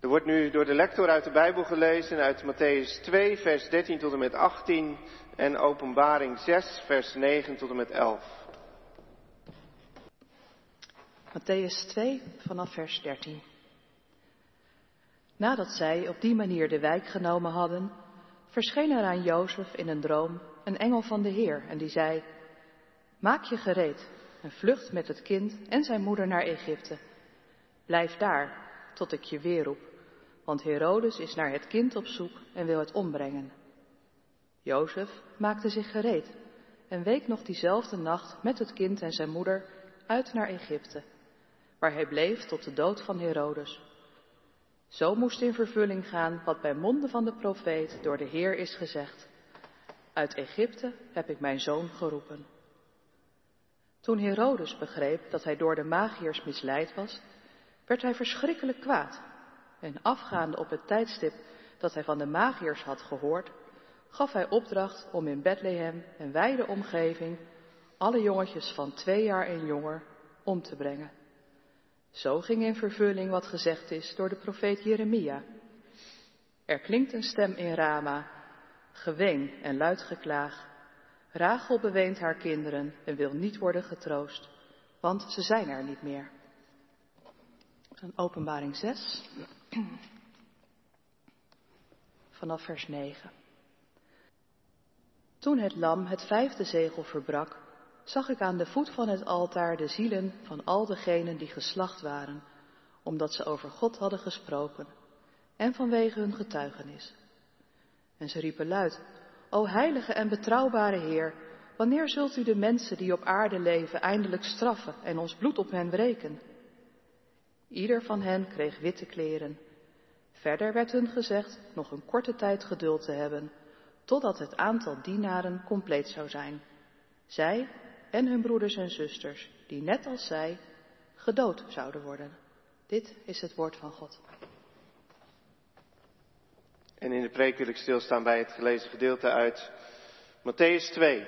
Er wordt nu door de lector uit de Bijbel gelezen uit Matthäus 2, vers 13 tot en met 18 en Openbaring 6, vers 9 tot en met 11. Matthäus 2 vanaf vers 13. Nadat zij op die manier de wijk genomen hadden, verscheen er aan Jozef in een droom een engel van de Heer en die zei, Maak je gereed en vlucht met het kind en zijn moeder naar Egypte. Blijf daar tot ik je weer roep, want Herodes is naar het kind op zoek en wil het ombrengen. Jozef maakte zich gereed en week nog diezelfde nacht met het kind en zijn moeder uit naar Egypte, waar hij bleef tot de dood van Herodes. Zo moest in vervulling gaan wat bij monden van de profeet door de Heer is gezegd. Uit Egypte heb ik mijn zoon geroepen. Toen Herodes begreep dat hij door de magiërs misleid was, werd hij verschrikkelijk kwaad. En afgaande op het tijdstip dat hij van de magiërs had gehoord, gaf hij opdracht om in Bethlehem en wijde omgeving alle jongetjes van twee jaar en jonger om te brengen. Zo ging in vervulling wat gezegd is door de profeet Jeremia. Er klinkt een stem in Rama, geween en luid geklaag. Rachel beweent haar kinderen en wil niet worden getroost, want ze zijn er niet meer. Een openbaring 6, vanaf vers 9. Toen het lam het vijfde zegel verbrak, zag ik aan de voet van het altaar de zielen van al degenen die geslacht waren, omdat ze over God hadden gesproken en vanwege hun getuigenis. En ze riepen luid, O heilige en betrouwbare Heer, wanneer zult u de mensen die op aarde leven eindelijk straffen en ons bloed op hen wreken? Ieder van hen kreeg witte kleren. Verder werd hun gezegd nog een korte tijd geduld te hebben, totdat het aantal dienaren compleet zou zijn. Zij en hun broeders en zusters, die net als zij gedood zouden worden. Dit is het woord van God. En in de preek wil ik stilstaan bij het gelezen gedeelte uit Matthäus 2,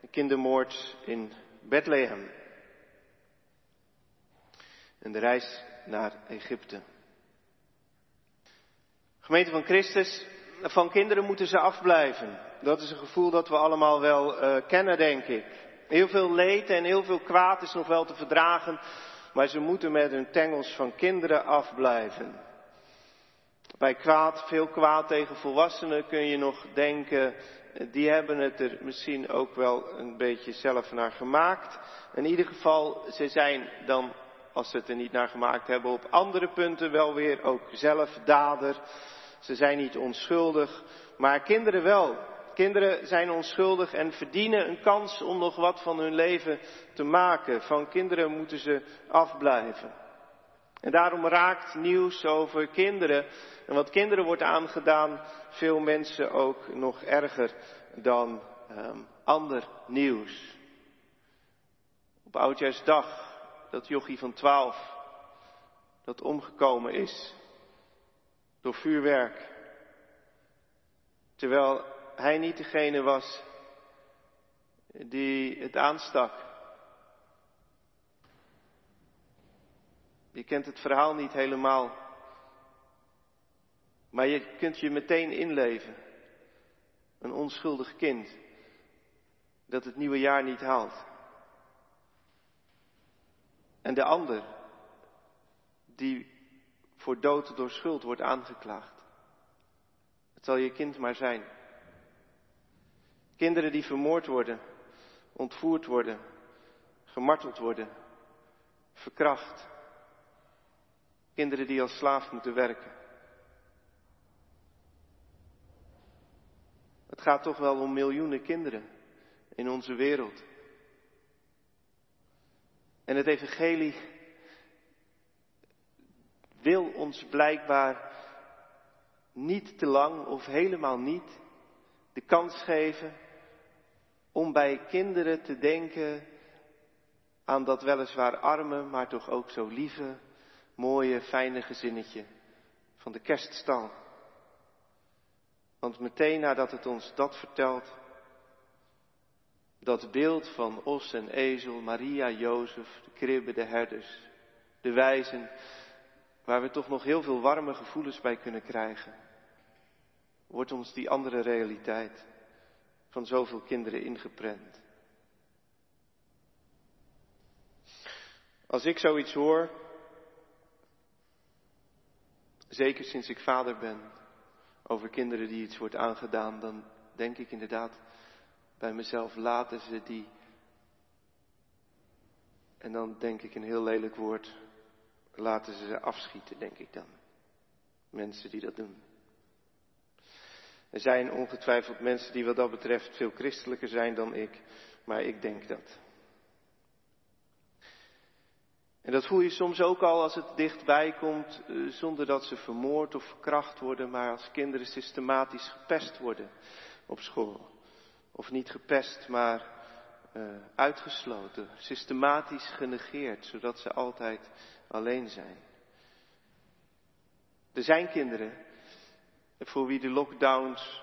de kindermoord in Bethlehem. En de reis naar Egypte. Gemeente van Christus, van kinderen moeten ze afblijven. Dat is een gevoel dat we allemaal wel uh, kennen, denk ik. Heel veel leed en heel veel kwaad is nog wel te verdragen, maar ze moeten met hun tengels van kinderen afblijven. Bij kwaad, veel kwaad tegen volwassenen kun je nog denken, die hebben het er misschien ook wel een beetje zelf naar gemaakt. In ieder geval, ze zijn dan, als ze het er niet naar gemaakt hebben, op andere punten wel weer ook zelf dader. Ze zijn niet onschuldig, maar kinderen wel. Kinderen zijn onschuldig en verdienen een kans om nog wat van hun leven te maken. Van kinderen moeten ze afblijven. En daarom raakt nieuws over kinderen en wat kinderen wordt aangedaan veel mensen ook nog erger dan um, ander nieuws. Op Oudjaarsdag dat jochie van twaalf dat omgekomen is door vuurwerk. Terwijl hij niet degene was die het aanstak. Je kent het verhaal niet helemaal. Maar je kunt je meteen inleven. Een onschuldig kind dat het nieuwe jaar niet haalt. En de ander die voor dood door schuld wordt aangeklaagd. Het zal je kind maar zijn. Kinderen die vermoord worden, ontvoerd worden, gemarteld worden, verkracht. Kinderen die als slaaf moeten werken. Het gaat toch wel om miljoenen kinderen in onze wereld. En het evangelie wil ons blijkbaar niet te lang of helemaal niet de kans geven om bij kinderen te denken aan dat weliswaar arme, maar toch ook zo lieve, mooie, fijne gezinnetje van de kerststal. Want meteen nadat het ons dat vertelt, dat beeld van os en ezel, Maria, Jozef, de kribbe, de herders, de wijzen, waar we toch nog heel veel warme gevoelens bij kunnen krijgen, wordt ons die andere realiteit van zoveel kinderen ingeprent. Als ik zoiets hoor, zeker sinds ik vader ben, over kinderen die iets wordt aangedaan, dan denk ik inderdaad bij mezelf, laten ze die. En dan denk ik een heel lelijk woord, laten ze ze afschieten, denk ik dan. Mensen die dat doen. Er zijn ongetwijfeld mensen die wat dat betreft veel christelijker zijn dan ik, maar ik denk dat. En dat voel je soms ook al als het dichtbij komt, eh, zonder dat ze vermoord of verkracht worden, maar als kinderen systematisch gepest worden op school. Of niet gepest, maar uh, uitgesloten, systematisch genegeerd, zodat ze altijd alleen zijn. Er zijn kinderen voor wie de lockdowns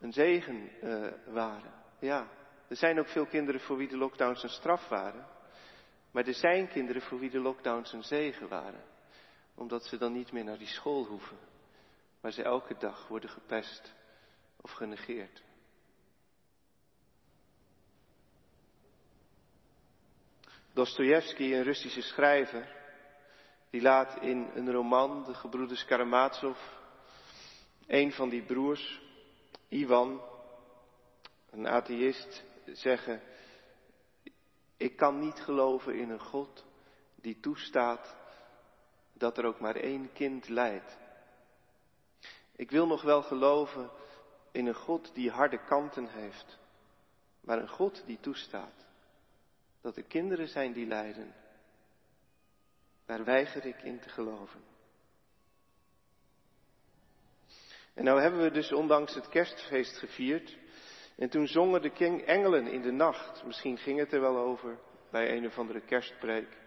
een zegen uh, waren. Ja, er zijn ook veel kinderen voor wie de lockdowns een straf waren. Maar er zijn kinderen voor wie de lockdowns een zegen waren. Omdat ze dan niet meer naar die school hoeven. Waar ze elke dag worden gepest of genegeerd. Dostoevsky, een Russische schrijver, die laat in een roman, De Gebroeders Karamazov, een van die broers, Ivan, een atheïst, zeggen, ik kan niet geloven in een God die toestaat dat er ook maar één kind lijdt. Ik wil nog wel geloven in een God die harde kanten heeft, maar een God die toestaat dat er kinderen zijn die lijden. Daar weiger ik in te geloven. En nou hebben we dus ondanks het kerstfeest gevierd. En toen zongen de engelen in de nacht. Misschien ging het er wel over bij een of andere kerstpreek.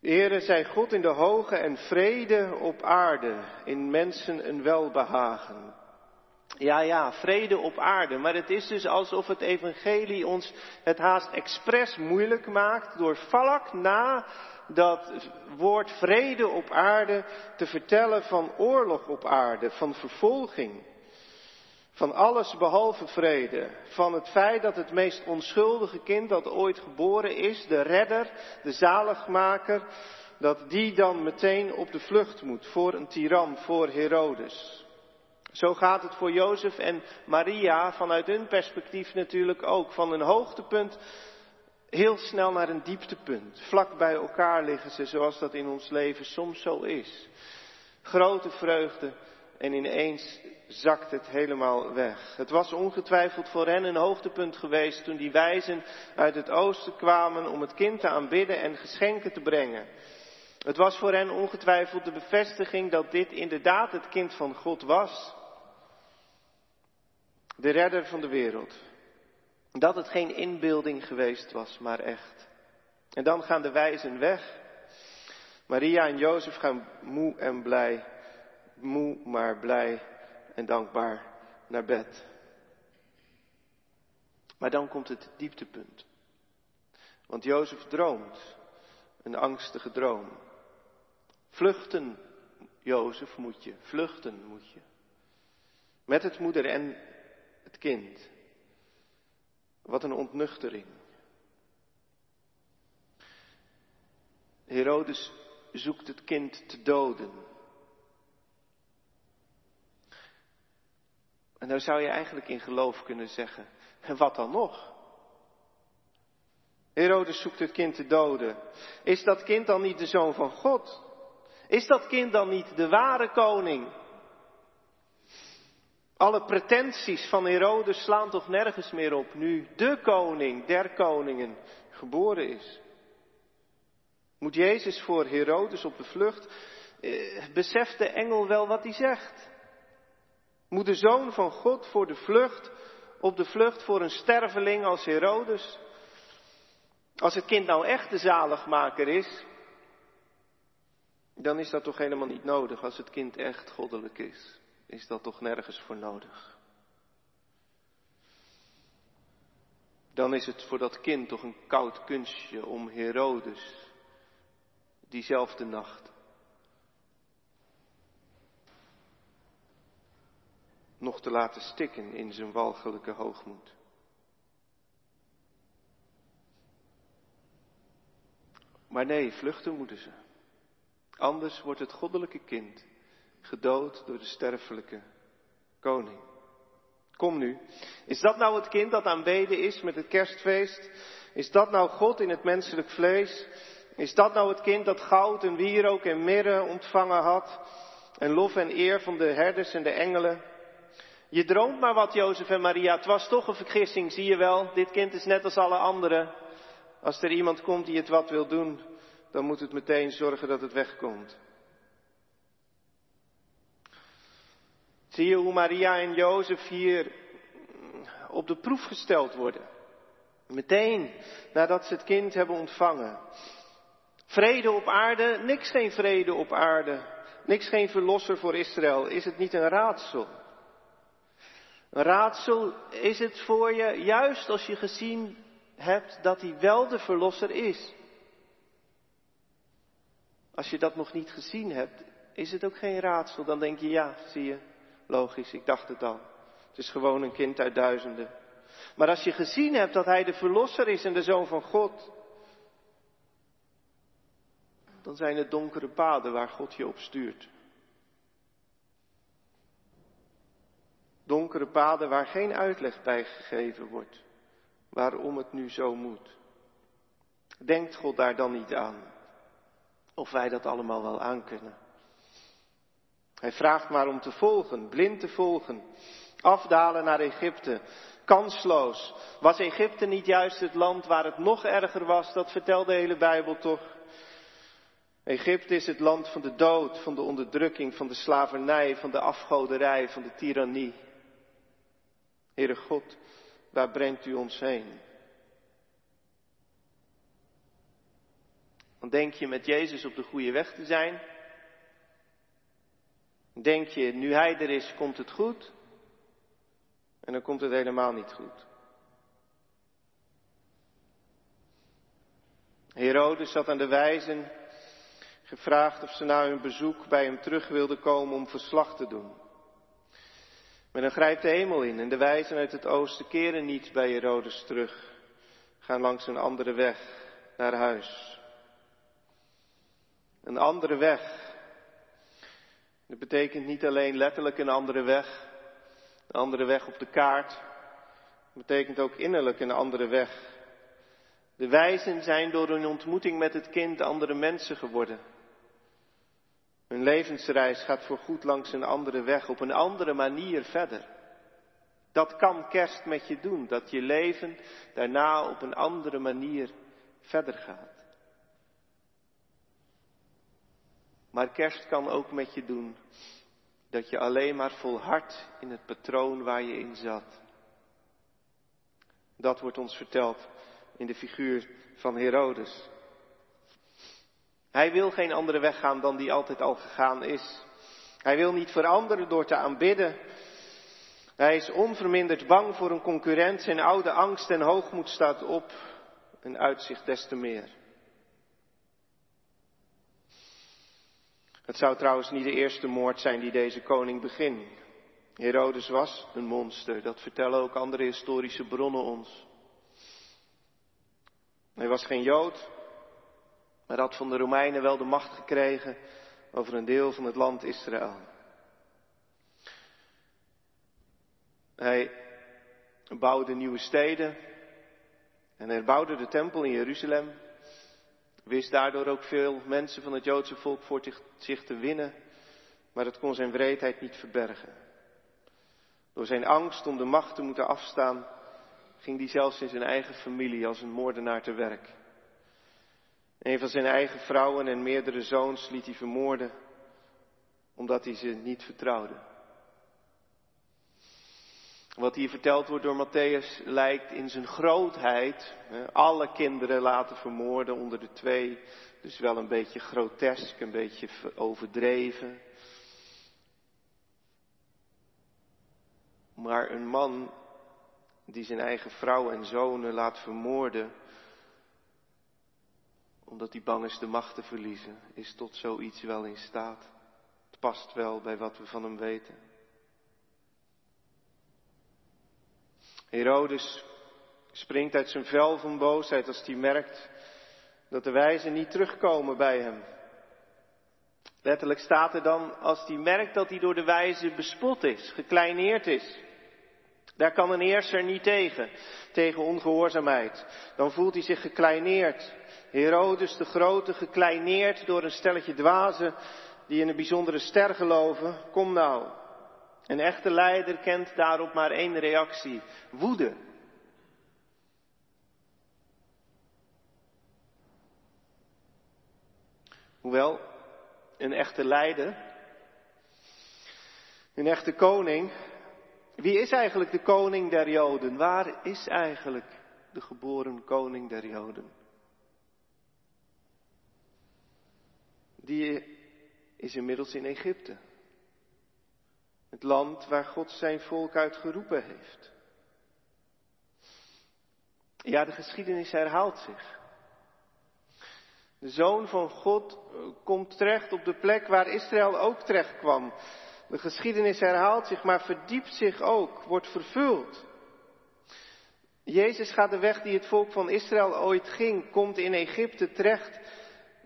Ere zij God in de hoge en vrede op aarde, in mensen een welbehagen. Ja, ja, vrede op aarde. Maar het is dus alsof het evangelie ons het haast expres moeilijk maakt door valk na dat woord vrede op aarde te vertellen van oorlog op aarde, van vervolging. Van alles behalve vrede. Van het feit dat het meest onschuldige kind dat ooit geboren is, de redder, de zaligmaker, dat die dan meteen op de vlucht moet voor een tiran, voor Herodes. Zo gaat het voor Jozef en Maria vanuit hun perspectief natuurlijk ook. Van een hoogtepunt heel snel naar een dieptepunt. Vlak bij elkaar liggen ze zoals dat in ons leven soms zo is. Grote vreugde en ineens zakt het helemaal weg. Het was ongetwijfeld voor hen een hoogtepunt geweest toen die wijzen uit het oosten kwamen om het kind te aanbidden en geschenken te brengen. Het was voor hen ongetwijfeld de bevestiging dat dit inderdaad het kind van God was de redder van de wereld. Dat het geen inbeelding geweest was, maar echt. En dan gaan de wijzen weg. Maria en Jozef gaan moe en blij, moe maar blij en dankbaar naar bed. Maar dan komt het dieptepunt. Want Jozef droomt een angstige droom. Vluchten, Jozef, moet je. Vluchten moet je. Met het moeder en het kind. Wat een ontnuchtering. Herodes zoekt het kind te doden. En daar zou je eigenlijk in geloof kunnen zeggen. En wat dan nog? Herodes zoekt het kind te doden. Is dat kind dan niet de zoon van God? Is dat kind dan niet de ware koning? Alle pretenties van Herodes slaan toch nergens meer op nu de koning der koningen geboren is. Moet Jezus voor Herodes op de vlucht? Eh, beseft de engel wel wat hij zegt? Moet de zoon van God voor de vlucht, op de vlucht voor een sterveling als Herodes? Als het kind nou echt de zaligmaker is, dan is dat toch helemaal niet nodig als het kind echt goddelijk is is dat toch nergens voor nodig. Dan is het voor dat kind toch een koud kunstje om Herodes, diezelfde nacht. Nog te laten stikken in zijn walgelijke hoogmoed. Maar nee, vluchten moeten ze. Anders wordt het goddelijke kind gedood door de sterfelijke koning. Kom nu. Is dat nou het kind dat aanbeden is met het kerstfeest? Is dat nou God in het menselijk vlees? Is dat nou het kind dat goud en wierook en mirre ontvangen had? En lof en eer van de herders en de engelen? Je droomt maar wat, Jozef en Maria. Het was toch een vergissing, zie je wel. Dit kind is net als alle anderen. Als er iemand komt die het wat wil doen, dan moet het meteen zorgen dat het wegkomt. Zie je hoe Maria en Jozef hier op de proef gesteld worden? Meteen nadat ze het kind hebben ontvangen. Vrede op aarde, niks geen vrede op aarde, niks geen verlosser voor Israël. Is het niet een raadsel? Een raadsel is het voor je, juist als je gezien hebt dat hij wel de verlosser is. Als je dat nog niet gezien hebt, is het ook geen raadsel. Dan denk je, ja, zie je, logisch, ik dacht het al. Het is gewoon een kind uit duizenden. Maar als je gezien hebt dat hij de verlosser is en de zoon van God, dan zijn het donkere paden waar God je op stuurt. Donkere paden waar geen uitleg bij gegeven wordt waarom het nu zo moet. Denkt God daar dan niet aan? Of wij dat allemaal wel aankunnen? Hij vraagt maar om te volgen, blind te volgen, afdalen naar Egypte, kansloos. Was Egypte niet juist het land waar het nog erger was? Dat vertelt de hele Bijbel toch? Egypte is het land van de dood, van de onderdrukking, van de slavernij, van de afgoderij, van de tirannie. Heere God, waar brengt u ons heen? Dan denk je met Jezus op de goede weg te zijn. Denk je, nu Hij er is, komt het goed. En dan komt het helemaal niet goed. Herodes had aan de wijzen gevraagd of ze na hun bezoek bij hem terug wilden komen om verslag te doen. Maar dan grijpt de hemel in en de wijzen uit het oosten keren niet bij Herodes terug, gaan langs een andere weg naar huis. Een andere weg. Dat betekent niet alleen letterlijk een andere weg, een andere weg op de kaart. Dat betekent ook innerlijk een andere weg. De wijzen zijn door hun ontmoeting met het kind andere mensen geworden. Hun levensreis gaat voorgoed langs een andere weg, op een andere manier verder. Dat kan kerst met je doen, dat je leven daarna op een andere manier verder gaat. Maar kerst kan ook met je doen dat je alleen maar volhardt in het patroon waar je in zat. Dat wordt ons verteld in de figuur van Herodes. Hij wil geen andere weg gaan dan die altijd al gegaan is. Hij wil niet veranderen door te aanbidden. Hij is onverminderd bang voor een concurrent. Zijn oude angst en hoogmoed staat op en uitzicht des te meer. Het zou trouwens niet de eerste moord zijn die deze koning beging. Herodes was een monster, dat vertellen ook andere historische bronnen ons. Hij was geen Jood, maar had van de Romeinen wel de macht gekregen over een deel van het land Israël. Hij bouwde nieuwe steden en hij bouwde de tempel in Jeruzalem. Wist daardoor ook veel mensen van het Joodse volk voor zich te winnen, maar het kon zijn wreedheid niet verbergen. Door zijn angst om de macht te moeten afstaan, ging hij zelfs in zijn eigen familie als een moordenaar te werk. Een van zijn eigen vrouwen en meerdere zoons liet hij vermoorden, omdat hij ze niet vertrouwde. Wat hier verteld wordt door Matthäus lijkt in zijn grootheid alle kinderen laten vermoorden onder de twee. Dus wel een beetje grotesk, een beetje overdreven. Maar een man die zijn eigen vrouw en zonen laat vermoorden, omdat hij bang is de macht te verliezen, is tot zoiets wel in staat. Het past wel bij wat we van hem weten. Herodes springt uit zijn vel van boosheid als hij merkt dat de wijzen niet terugkomen bij hem. Letterlijk staat er dan als hij merkt dat hij door de wijzen bespot is, gekleineerd is. Daar kan een heerser niet tegen, tegen ongehoorzaamheid. Dan voelt hij zich gekleineerd. Herodes de Grote gekleineerd door een stelletje dwazen die in een bijzondere ster geloven. Kom nou. Een echte leider kent daarop maar één reactie. Woede. Hoewel, een echte leider, een echte koning, wie is eigenlijk de koning der Joden? Waar is eigenlijk de geboren koning der Joden? Die is inmiddels in Egypte. Het land waar God zijn volk uit geroepen heeft. Ja, de geschiedenis herhaalt zich. De zoon van God komt terecht op de plek waar Israël ook terecht kwam. De geschiedenis herhaalt zich, maar verdiept zich ook, wordt vervuld. Jezus gaat de weg die het volk van Israël ooit ging, komt in Egypte terecht,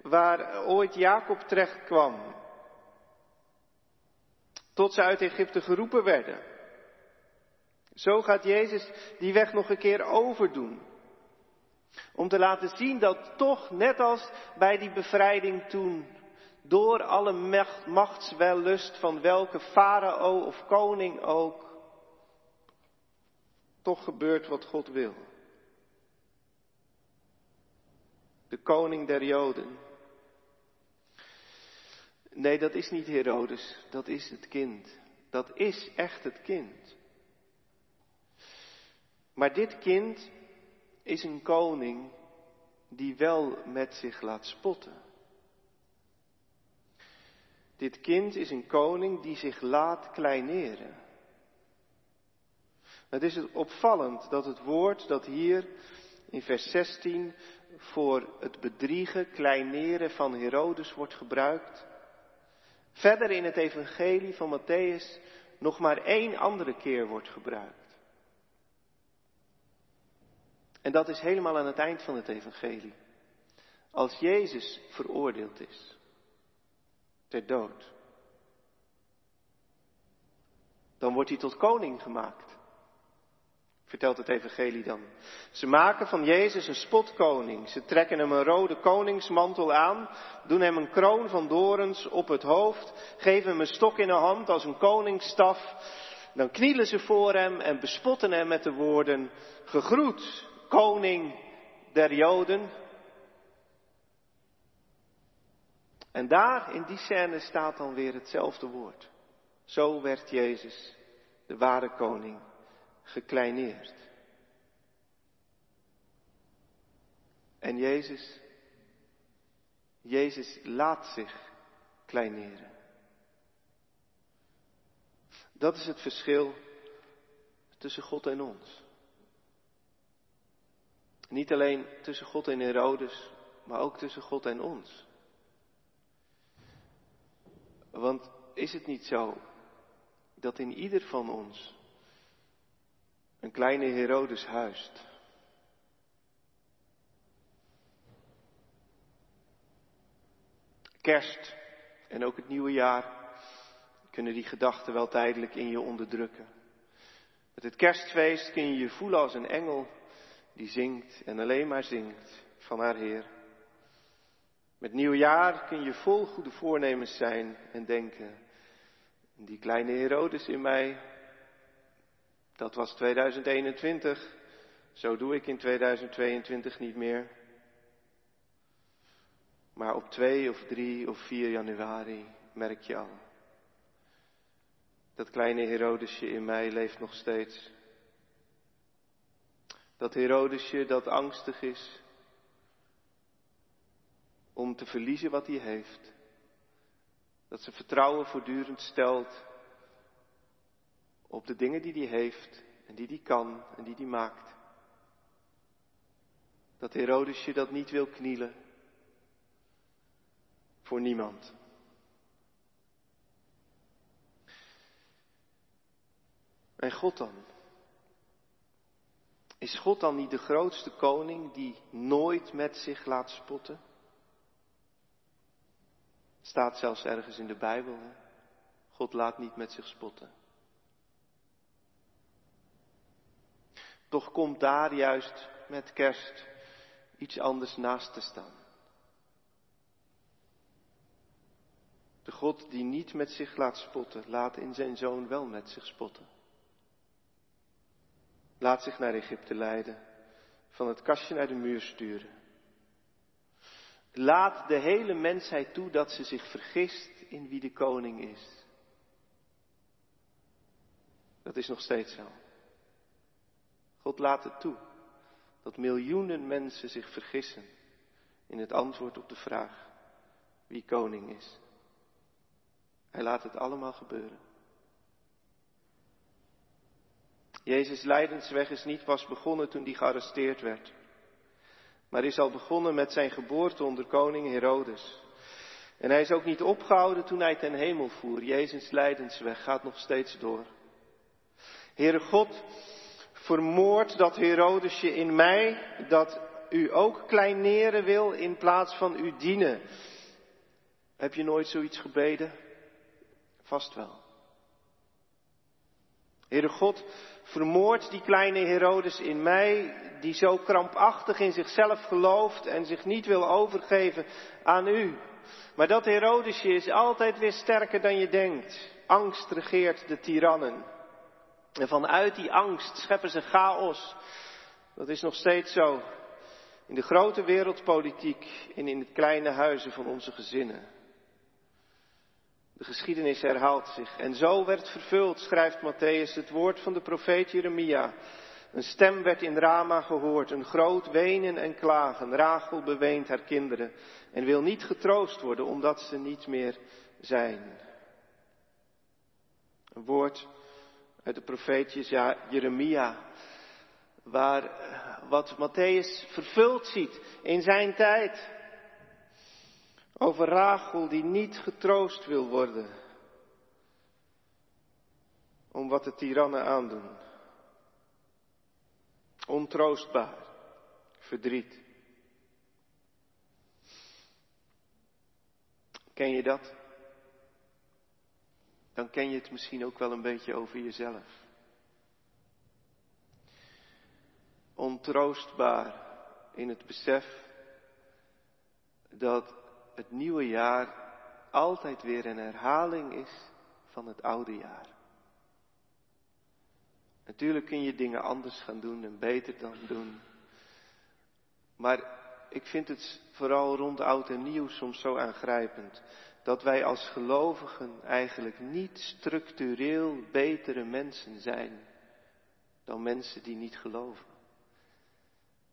waar ooit Jacob terecht kwam. Tot ze uit Egypte geroepen werden. Zo gaat Jezus die weg nog een keer overdoen. Om te laten zien dat toch, net als bij die bevrijding toen, door alle machtswellust van welke farao of koning ook, toch gebeurt wat God wil. De koning der Joden. Nee, dat is niet Herodes, dat is het kind. Dat is echt het kind. Maar dit kind is een koning die wel met zich laat spotten. Dit kind is een koning die zich laat kleineren. Het is opvallend dat het woord dat hier in vers 16 voor het bedriegen, kleineren van Herodes wordt gebruikt, verder in het evangelie van Matthäus nog maar één andere keer wordt gebruikt. En dat is helemaal aan het eind van het evangelie. Als Jezus veroordeeld is ter dood. Dan wordt hij tot koning gemaakt. Vertelt het evangelie dan. Ze maken van Jezus een spotkoning. Ze trekken hem een rode koningsmantel aan, doen hem een kroon van dorens op het hoofd, geven hem een stok in de hand als een koningsstaf. Dan knielen ze voor hem en bespotten hem met de woorden, gegroet, koning der Joden. En daar in die scène staat dan weer hetzelfde woord. Zo werd Jezus, de ware koning, gekleineerd. En Jezus, Jezus laat zich kleineren. Dat is het verschil tussen God en ons. Niet alleen tussen God en Herodes, maar ook tussen God en ons. Want is het niet zo dat in ieder van ons een kleine Herodes huist? Kerst en ook het nieuwe jaar kunnen die gedachten wel tijdelijk in je onderdrukken. Met het kerstfeest kun je je voelen als een engel die zingt en alleen maar zingt van haar Heer. Met nieuwjaar kun je vol goede voornemens zijn en denken, die kleine Herodes in mij, dat was 2021, zo doe ik in 2022 niet meer. Maar op 2 of 3 of 4 januari merk je al. Dat kleine Herodesje in mij leeft nog steeds. Dat Herodesje dat angstig is, om te verliezen wat hij heeft. Dat ze vertrouwen voortdurend stelt op de dingen die hij heeft en die hij kan en die hij maakt. Dat Herodesje dat niet wil knielen voor niemand. En God dan? Is God dan niet de grootste koning die nooit met zich laat spotten? Staat zelfs ergens in de Bijbel. Hè? God laat niet met zich spotten. Toch komt daar juist met kerst iets anders naast te staan. De God die niet met zich laat spotten, laat in zijn zoon wel met zich spotten. Laat zich naar Egypte leiden, van het kastje naar de muur sturen. Laat de hele mensheid toe dat ze zich vergist in wie de koning is. Dat is nog steeds zo. God laat het toe dat miljoenen mensen zich vergissen in het antwoord op de vraag wie koning is. Hij laat het allemaal gebeuren. Jezus' lijdensweg is niet pas begonnen toen hij gearresteerd werd, maar is al begonnen met zijn geboorte onder koning Herodes. En hij is ook niet opgehouden toen hij ten hemel voer. Jezus' lijdensweg gaat nog steeds door. Heere God, vermoord dat Herodesje in mij, dat u ook kleineren wil in plaats van u dienen. Heb je nooit zoiets gebeden? Vast wel. Heere God, vermoord die kleine Herodes in mij, die zo krampachtig in zichzelf gelooft en zich niet wil overgeven aan u. Maar dat Herodesje is altijd weer sterker dan je denkt. Angst regeert de tirannen. En vanuit die angst scheppen ze chaos. Dat is nog steeds zo. In de grote wereldpolitiek en in het kleine huizen van onze gezinnen. De geschiedenis herhaalt zich. En zo werd vervuld, schrijft Matthäus, het woord van de profeet Jeremia. Een stem werd in Rama gehoord, een groot wenen en klagen. Rachel beweent haar kinderen en wil niet getroost worden omdat ze niet meer zijn. Een woord uit de profeet Jeremia, waar wat Matthäus vervuld ziet in zijn tijd. Over Rachel die niet getroost wil worden. Om wat de tirannen aandoen. Ontroostbaar. Verdriet. Ken je dat? Dan ken je het misschien ook wel een beetje over jezelf. Ontroostbaar in het besef dat het nieuwe jaar altijd weer een herhaling is van het oude jaar. Natuurlijk kun je dingen anders gaan doen en beter dan doen. Maar ik vind het vooral rond oud en nieuw soms zo aangrijpend dat wij als gelovigen eigenlijk niet structureel betere mensen zijn dan mensen die niet geloven.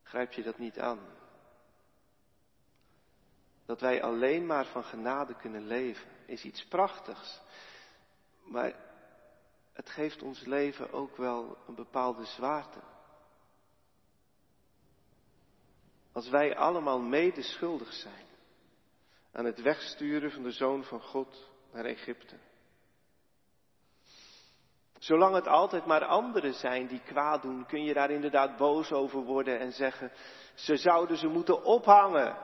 Grijp je dat niet aan? Dat wij alleen maar van genade kunnen leven, is iets prachtigs. Maar het geeft ons leven ook wel een bepaalde zwaarte. Als wij allemaal mede schuldig zijn aan het wegsturen van de Zoon van God naar Egypte. Zolang het altijd maar anderen zijn die kwaad doen, kun je daar inderdaad boos over worden en zeggen, ze zouden ze moeten ophangen.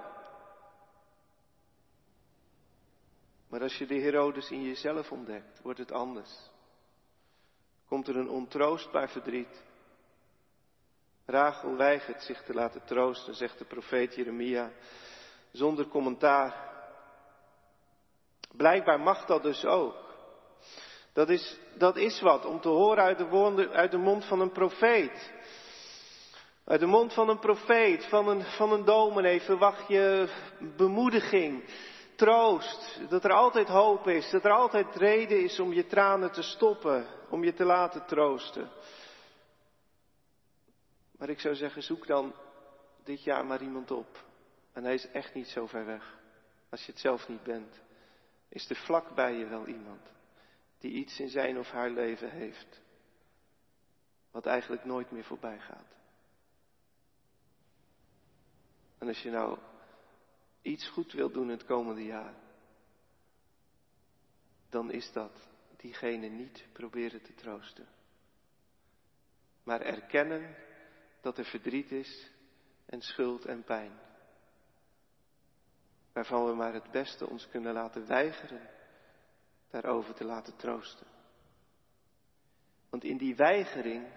Maar als je de Herodes in jezelf ontdekt, wordt het anders. Komt er een ontroostbaar verdriet. Rachel weigert zich te laten troosten, zegt de profeet Jeremia, zonder commentaar. Blijkbaar mag dat dus ook. Dat is, dat is wat, om te horen uit de, uit de mond van een profeet. Uit de mond van een profeet, van een, van een dominee, verwacht je bemoediging, troost, dat er altijd hoop is, dat er altijd reden is om je tranen te stoppen, om je te laten troosten. Maar ik zou zeggen, zoek dan dit jaar maar iemand op. En hij is echt niet zo ver weg, als je het zelf niet bent. Is er vlak bij je wel iemand die iets in zijn of haar leven heeft, wat eigenlijk nooit meer voorbij gaat? En als je nou iets goed wilt doen het komende jaar, dan is dat diegene niet proberen te troosten. Maar erkennen dat er verdriet is en schuld en pijn. Waarvan we maar het beste ons kunnen laten weigeren daarover te laten troosten. Want in die weigering,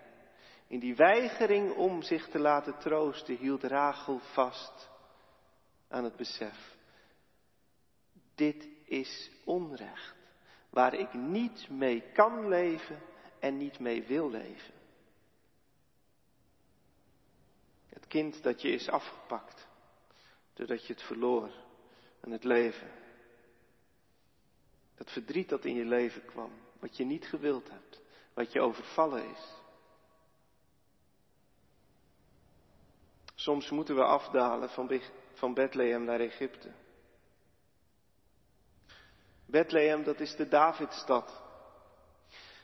in die weigering om zich te laten troosten, hield Rachel vast aan het besef. Dit is onrecht, waar ik niet mee kan leven en niet mee wil leven. Het kind dat je is afgepakt, doordat je het verloor en het leven. Dat verdriet dat in je leven kwam, wat je niet gewild hebt, wat je overvallen is. Soms moeten we afdalen van, van Bethlehem naar Egypte. Bethlehem, dat is de Davidstad.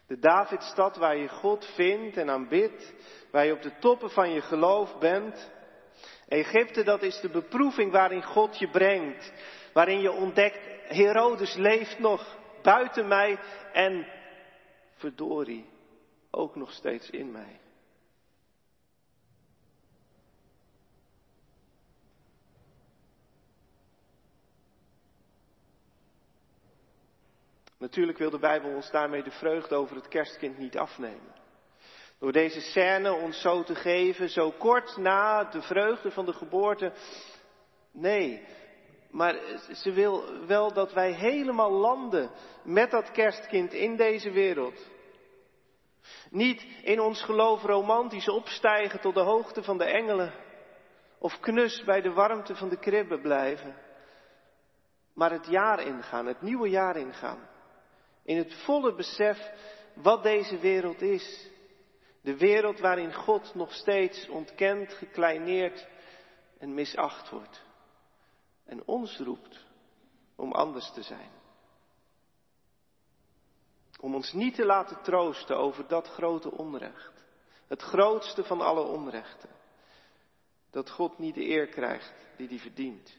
De Davidstad waar je God vindt en aanbidt, waar je op de toppen van je geloof bent. Egypte, dat is de beproeving waarin God je brengt, waarin je ontdekt, Herodes leeft nog buiten mij en verdorie, ook nog steeds in mij. Natuurlijk wil de Bijbel ons daarmee de vreugde over het kerstkind niet afnemen. Door deze scène ons zo te geven, zo kort na de vreugde van de geboorte. Nee, maar ze wil wel dat wij helemaal landen met dat kerstkind in deze wereld. Niet in ons geloof romantisch opstijgen tot de hoogte van de engelen. Of knus bij de warmte van de kribben blijven. Maar het jaar ingaan, het nieuwe jaar ingaan. In het volle besef wat deze wereld is. De wereld waarin God nog steeds ontkend, gekleineerd en misacht wordt. En ons roept om anders te zijn. Om ons niet te laten troosten over dat grote onrecht. Het grootste van alle onrechten. Dat God niet de eer krijgt die hij verdient.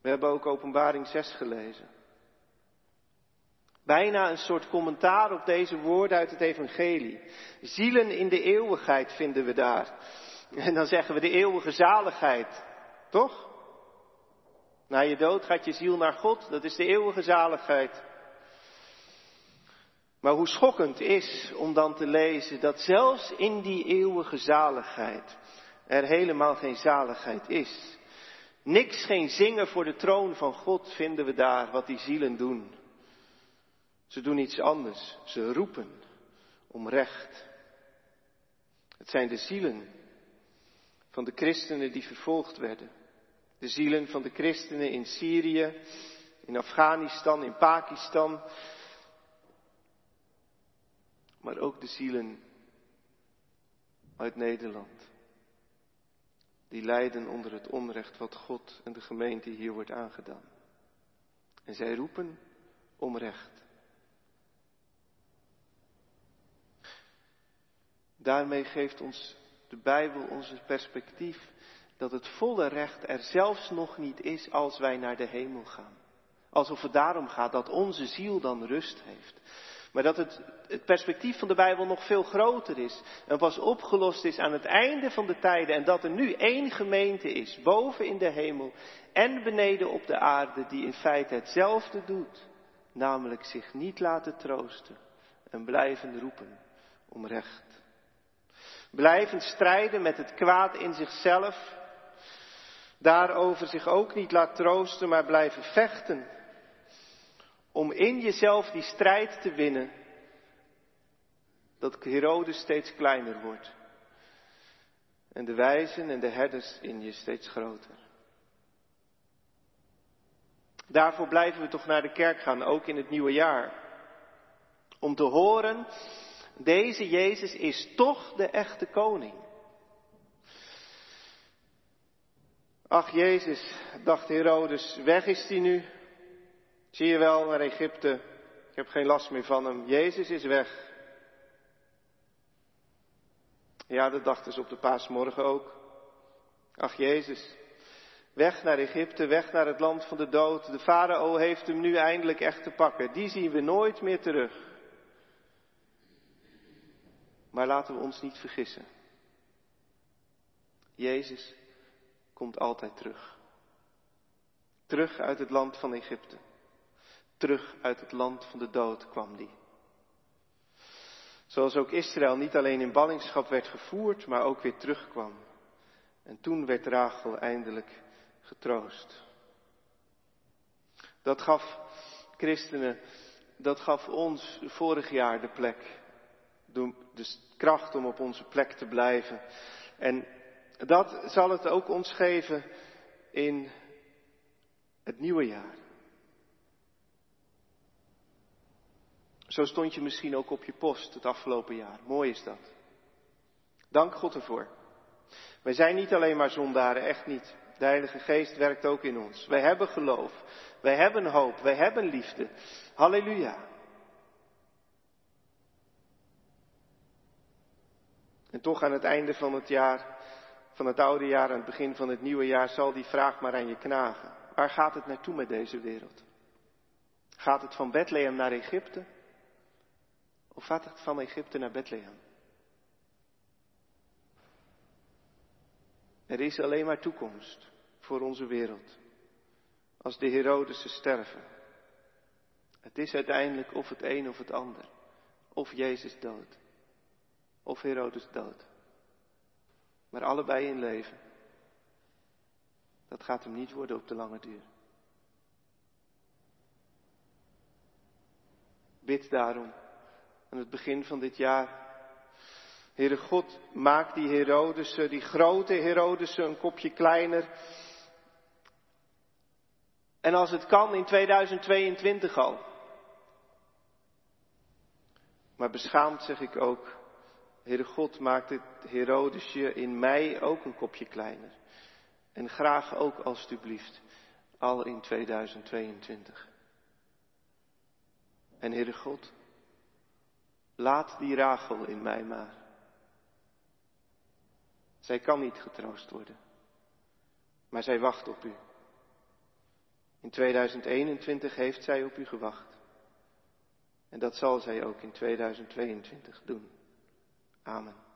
We hebben ook Openbaring 6 gelezen. Bijna een soort commentaar op deze woorden uit het Evangelie. Zielen in de eeuwigheid vinden we daar. En dan zeggen we de eeuwige zaligheid. Toch? Na je dood gaat je ziel naar God. Dat is de eeuwige zaligheid. Maar hoe schokkend is om dan te lezen dat zelfs in die eeuwige zaligheid er helemaal geen zaligheid is. Niks, geen zingen voor de troon van God vinden we daar, wat die zielen doen. Ze doen iets anders. Ze roepen om recht. Het zijn de zielen van de christenen die vervolgd werden. De zielen van de christenen in Syrië, in Afghanistan, in Pakistan. Maar ook de zielen uit Nederland. Die lijden onder het onrecht wat God en de gemeente hier wordt aangedaan. En zij roepen om recht. Daarmee geeft ons de Bijbel onze perspectief dat het volle recht er zelfs nog niet is als wij naar de hemel gaan. Alsof het daarom gaat dat onze ziel dan rust heeft. Maar dat het, het perspectief van de Bijbel nog veel groter is en pas opgelost is aan het einde van de tijden en dat er nu één gemeente is, boven in de hemel en beneden op de aarde, die in feite hetzelfde doet, namelijk zich niet laten troosten en blijven roepen om recht. Blijven strijden met het kwaad in zichzelf. Daarover zich ook niet laat troosten, maar blijven vechten. Om in jezelf die strijd te winnen. Dat Herodes steeds kleiner wordt. En de wijzen en de herders in je steeds groter. Daarvoor blijven we toch naar de kerk gaan, ook in het nieuwe jaar. Om te horen deze Jezus is toch de echte koning. Ach Jezus, dacht Herodes, weg is hij nu. Zie je wel naar Egypte, ik heb geen last meer van hem. Jezus is weg. Ja, dat dachten ze op de paasmorgen ook. Ach Jezus, Weg naar Egypte, weg naar het land van de dood. De farao heeft hem nu eindelijk echt te pakken. Die zien we nooit meer terug. Maar laten we ons niet vergissen. Jezus komt altijd terug. Terug uit het land van Egypte. Terug uit het land van de dood kwam die. Zoals ook Israël niet alleen in ballingschap werd gevoerd, maar ook weer terugkwam. En toen werd Rachel eindelijk getroost. Dat gaf christenen, dat gaf ons vorig jaar de plek. De kracht om op onze plek te blijven. En dat zal het ook ons geven in het nieuwe jaar. Zo stond je misschien ook op je post het afgelopen jaar. Mooi is dat. Dank God ervoor. Wij zijn niet alleen maar zondaren, echt niet. De Heilige Geest werkt ook in ons. Wij hebben geloof. Wij hebben hoop. Wij hebben liefde. Halleluja. En toch aan het einde van het jaar, van het oude jaar, aan het begin van het nieuwe jaar, zal die vraag maar aan je knagen. Waar gaat het naartoe met deze wereld? Gaat het van Bethlehem naar Egypte? Of gaat het van Egypte naar Bethlehem? Er is alleen maar toekomst voor onze wereld. Als de Herodesen sterven. Het is uiteindelijk of het een of het ander. Of Jezus dood. Of Herodes dood. Maar allebei in leven. Dat gaat hem niet worden op de lange duur. Bid daarom aan het begin van dit jaar. Heere God, maak die Herodesen, die grote Herodesen, een kopje kleiner. En als het kan in 2022 al. Maar beschaamd zeg ik ook, Heere God, maak dit Herodesje in mij ook een kopje kleiner. En graag ook alstublieft al in 2022. En Heere God, laat die Rachel in mij maar. Zij kan niet getroost worden, maar zij wacht op u. In 2021 heeft zij op u gewacht. En dat zal zij ook in 2022 doen. Amen.